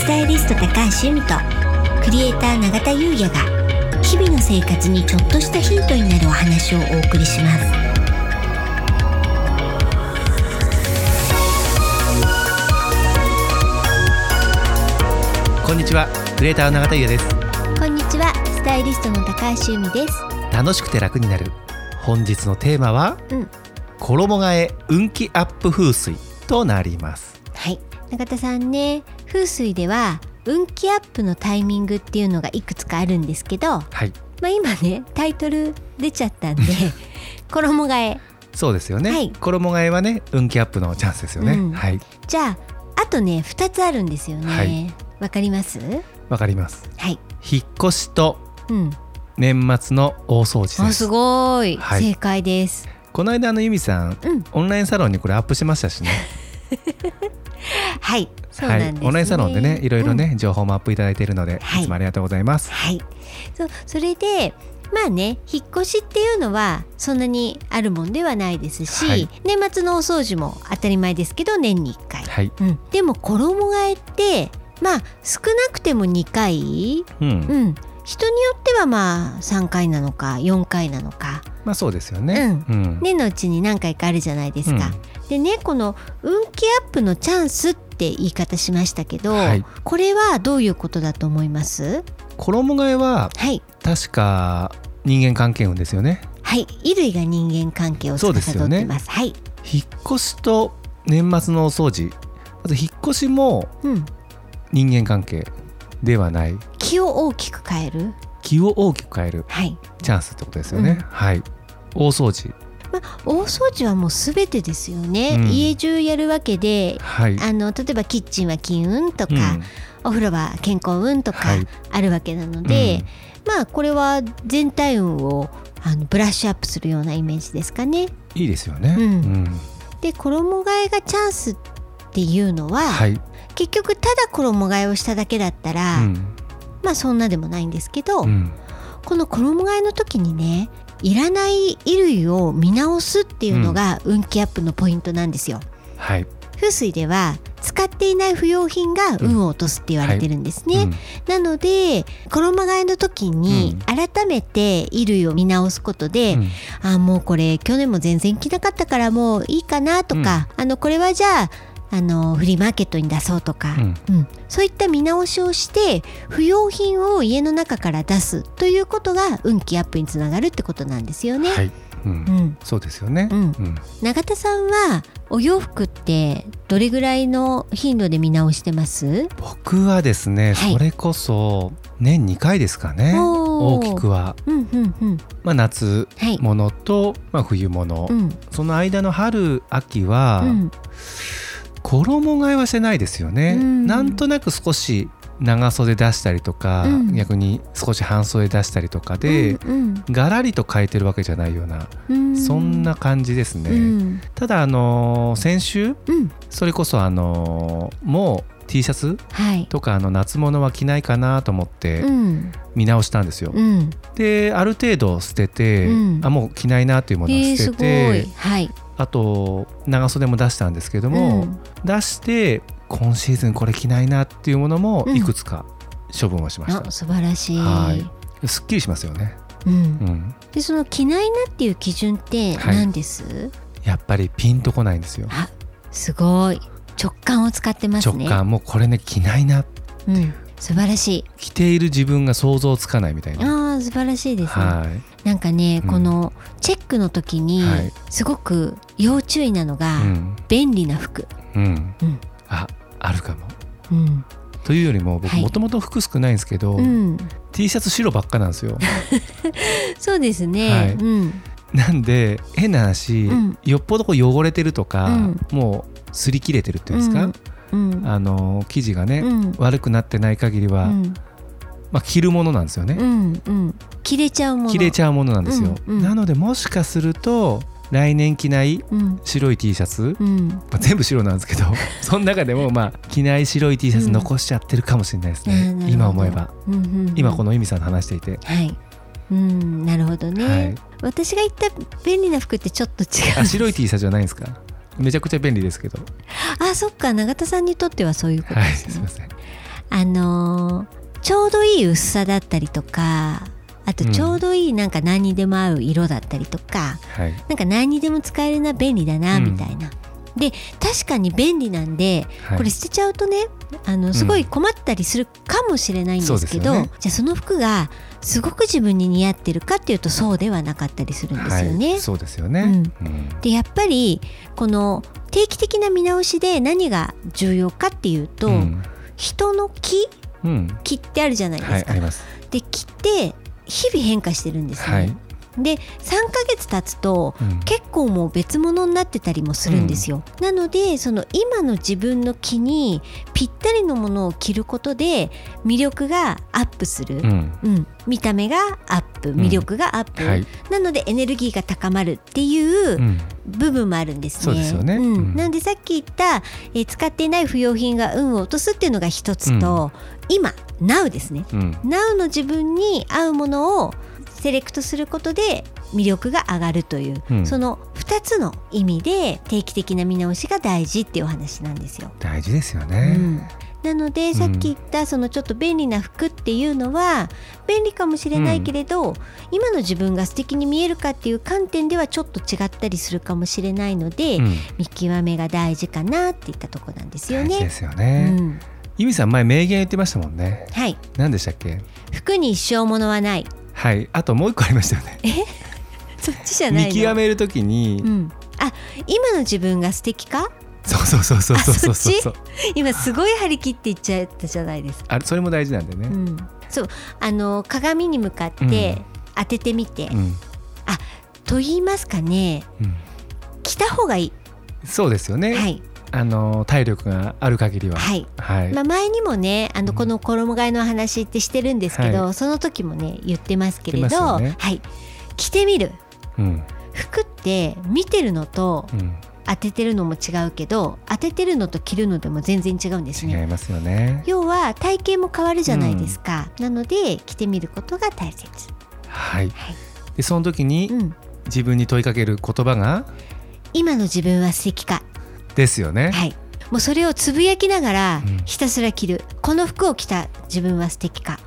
スタイリスト高橋由美とクリエイター永田優也が日々の生活にちょっとしたヒントになるお話をお送りします。こんにちはクリエイター永田優也です。こんにちはスタイリストの高橋由美です。楽しくて楽になる。本日のテーマは、うん。衣替え運気アップ風水となります。はい。永田さんね風水では運気アップのタイミングっていうのがいくつかあるんですけどまはい。あ今ねタイトル出ちゃったんで 衣替え。そうですよね、はい。衣替えはね運気アップのチャンスですよね、うん。はい。じゃああとね2つあるんですよね。わ、はい。かります？わかります。はい。引っ越しとうん。年末の大掃除あです。すごい、はい。正解です。この間あの由美さんうん。オンラインサロンにこれアップしましたしね はい。そうなんです、ね。はい、オンラインサロンでねいろいろね、情報もアップいただいているので、はい。い、つもありがとうございます。はい。そうそれでまあね引っ越しっていうのはそんなにあるもんではないですし、はい。年末のお掃除も当たり前ですけど年に1回、はい。うん、でも衣替えってまあ少なくても2回、うん、うん、人によってはまあ3回なのか4回なのか。まあそうですよね。うん、年のうちに何回かあるじゃないですか。でねこの運気アップのチャンスって言い方しましたけど、はい。これはどういうことだと思います？衣替えははい。確か人間関係運ですよね。はい。衣類が人間関係を司ってそうですよね。はい、引っ越しと年末のお掃除。まず引っ越しもうん、人間関係ではない気を大きく変える？気を大きく変える。はい。チャンスってことですよね、うん。はい。大掃除。大掃除はもうすべてですよね、うん。家中やるわけではい。あの例えばキッチンは金運とか、うん。お風呂は健康運とかはい。あるわけなので、まあこれは全体運をあのブラッシュアップするようなイメージですかね。いいですよね、うん。で衣替えがチャンスっていうのは、はい、結局ただ衣替えをしただけだったら、うんまあそんなでもないんですけど、うん。この衣替えの時にねいらない衣類を見直すっていうのが運気アップのポイントなんですよ。はい、風水では使っていない不要品が運を落とすって言われてるんですね。うん。なので衣替えの時に改めて衣類を見直すことで、うん。あもうこれ去年も全然着なかったからもういいかなとか、あのこれはじゃああのフリーマーケットに出そうとか、うん。うん。そういった見直しをして不要品を家の中から出すということが運気アップにつながるってことなんですよね。はい、うん。うん、そうですよね、うん。うん。永田さんはお洋服ってどれぐらいの頻度で見直してます？僕はですね、はい。それこそ年2回ですかね。大きくは、うんうんうん。まあ、夏はい。物と、まあ、冬物、うん。その間の春秋は、うん衣替えはしてないですよね、うん。なんとなく少し長袖出したりとか、うん。逆に少し半袖出したりとかで、うんガラリと変えてるわけじゃないような、うん。そんな感じですね、うん。ただあのー先週うん。それこそあのーもう T シャツはい。とかあの夏物は着ないかなと思ってうん。見直したんですよ、うん。である程度捨てて、うん。あもう着ないなっていうものを捨てて、い。はい。あと長袖も出したんですけども、うん出して今シーズンこれ着ないなっていうものもうんいくつか処分をしました、あ素晴らしい。はいすっきりしますよね、うんう。ん、でその着ないなっていう基準ってはい何です？やっぱりピンとこないんですよあすごい直感を使ってますね。直感もうこれね着ないなうん。素晴らしい。着ている自分が想像つかないみたいなああ素晴らしいですね。はい、なんかね、うんこのチェックの時にはいすごく要注意なのが、うん便利な服。うんうんああるかもうん。というよりも僕はいもともと服少ないんですけど、うん。T シャツ白ばっかなんですよ そうですね。はいうん。なんで変な話、うんよっぽどこう汚れてるとか、うんもう擦り切れてるっていうんですか、うん。あの生地がね、うん。悪くなってない限りは、うんまあ、着るものなんですよね、うんうん。切れちゃうもの。ゃ着れちゃうものなんですよ、うんうんなのでもしかすると来年着ない。白い T シャツ、うん。まあ全部白なんですけど その中でもまあ着ない白い T シャツ残しちゃってるかもしれないですね、うん今思えば、。うんうんうん今この由美さんと話していて、はい。うん、なるほどね。はい私が言った便利な服ってちょっと違う。あ白い T シャツじゃないんですか？めちゃくちゃ便利ですけどあ、そっか、永田さんにとってはそういうことはいですね。すいませんあのーちょうどいい薄さだったりとかあとちょうどいいなんか何にでも合う色だったりとか、はい。なんか何にでも使えるな便利だなうん。みたいな。で確かに便利なんで、はい。これ捨てちゃうとねあのすごい困ったりするかもしれないんですけど、そうですよね。じゃあその服がすごく自分に似合ってるかっていうとそうではなかったりするんですよね。はい、そうですよね、うん。うん。でやっぱりこの定期的な見直しで何が重要かっていうと、うん。人の気うん気ってあるじゃないですか。はいありますで気って日々変化してるんですね。はいで3ヶ月経つとうん。結構もう別物になってたりもするんですよ、なのでその今の自分の気にぴったりのものを着ることで魅力がアップする、うん。うん。見た目がアップ魅力がアップ、はい、なのでエネルギーが高まるっていううん。部分もあるんですね。そうですよね。ん。うん。なんでさっき言った、えー使っていない不要品が運を落とすっていうのが一つと、今 Now ですね。うん、Now の自分に合うものをセレクトすることで魅力が上がるという、うん。その2つの意味で定期的な見直しが大事っていうお話なんですよ。大事ですようね、ん。なのでさっき言ったそのちょっと便利な服っていうのは便利かもしれないけれど、今の自分が素敵に見えるかっていう観点ではちょっと違ったりするかもしれないので、うん。見極めが大事かなっていったとこなんですよね。大事ですようね、ん、ゆみさん前名言言ってましたもんね。はい。何でしたっけ？服に一生ものはないはい。あともう一個ありましたよね。そっちじゃないの？見極めるときに、うん、あ今の自分が素敵か？そうそうそうそうそうそう今すごい張り切って言っちゃったじゃないですか、あれそれも大事なんでね、うん、そうあの鏡に向かって当ててみて、うん。と言いますかね。うん。着た方がいい。そうですよね、はいあの体力がある限りは。はい。はい、まあ、前にもねあのうん。この衣替えの話ってしてるんですけど、はその時もね言ってますけれど、ね。はい、着てみる。うん。服って見てるのとうん、当ててるのも違うけど当ててるのと着るのでも全然違うんですね。違いますよね。要は体型も変わるじゃないですか、なので着てみることが大切、はい。はい。でその時にうん、自分に問いかける言葉が？今の自分は素敵かですよね、はい。もうそれをつぶやきながらうん。ひたすら着る、この服を着た自分は素敵か。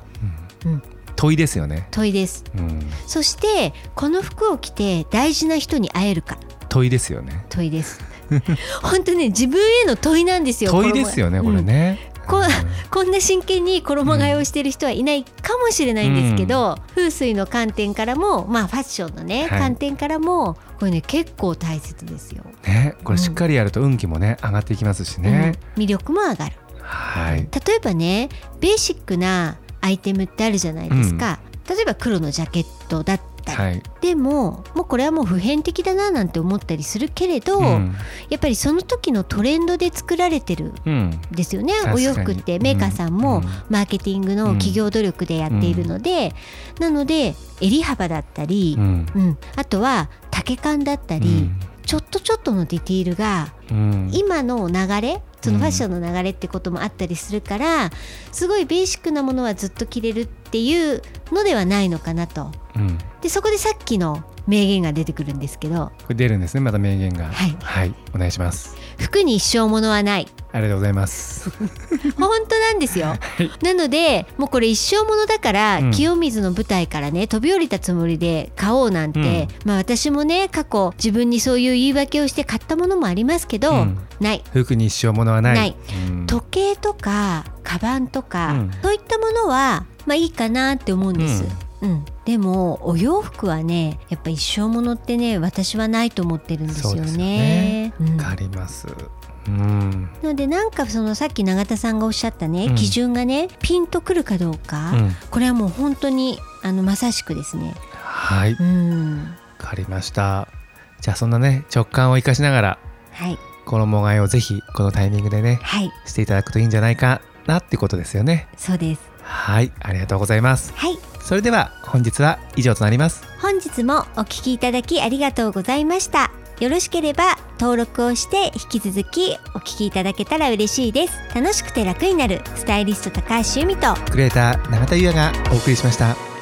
うん。問いですよね、問いです。うん、そしてこの服を着て大事な人に会えるか。問いですよね。問いです。本当ね自分への問いなんですよ問いですよねこれ、ね、こうんこんな真剣に衣替えをしてる人はいないかもしれないんですけど、風水の観点からもまあファッションのね、はい。観点からもこれね結構大切ですよ、ねこれしっかりやると運気もね上がっていきますしね、うん。魅力も上がる。はい。例えばねベーシックなアイテムってあるじゃないですか、例えば黒のジャケットだった。り、はい、でももうこれはもう普遍的だななんて思ったりするけれど、うん。やっぱりその時のトレンドで作られてるうん。んですよね。お洋服って。メーカーさんもうん。マーケティングの企業努力でやっているので、なので襟幅だったりう、ん。うん。あとは丈感だったり、ちょっとちょっとのディティールがうん。今の流れそのファッションの流れってこともあったりするからすごいベーシックなものはずっと着れるっていうのではないのかなと。うん。でそこでさっきの名言が出てくるんですけど。これ出るんですねまた名言が。はい。はい、お願いします。服に一生ものはない。ありがとうございます。本当なんですよ、なのでもうこれ一生ものだから、うん。清水の舞台からね飛び降りたつもりで買おうなんて、まあ私もね過去自分にそういう言い訳をして買ったものもありますけど、うん。ない。服に一生ものはない。時計とかカバンとか、うん。そういったものはまあいいかなって思うんです。うん。でもお洋服はねやっぱ一生ものってね私はないと思ってるんですよね。うん。わかります。うん。なのでなんかそのさっき永田さんがおっしゃったね、うん。基準がねピンとくるかどうか、うん。これはもう本当にあのまさしくですね。はい。わうん。かりました。じゃあそんなね直感を生かしながらはい。衣替えをぜひこのタイミングでねはい。していただくといいんじゃないかなってことですよね。そうです。はい。ありがとうございます。はいそれでは本日は以上となります本日もお聞きいただきありがとうございました。よろしければ登録をして引き続きお聞きいただけたら嬉しいです。楽しくて楽になるスタイリスト高橋由美とクリエイター永田優也がお送りしました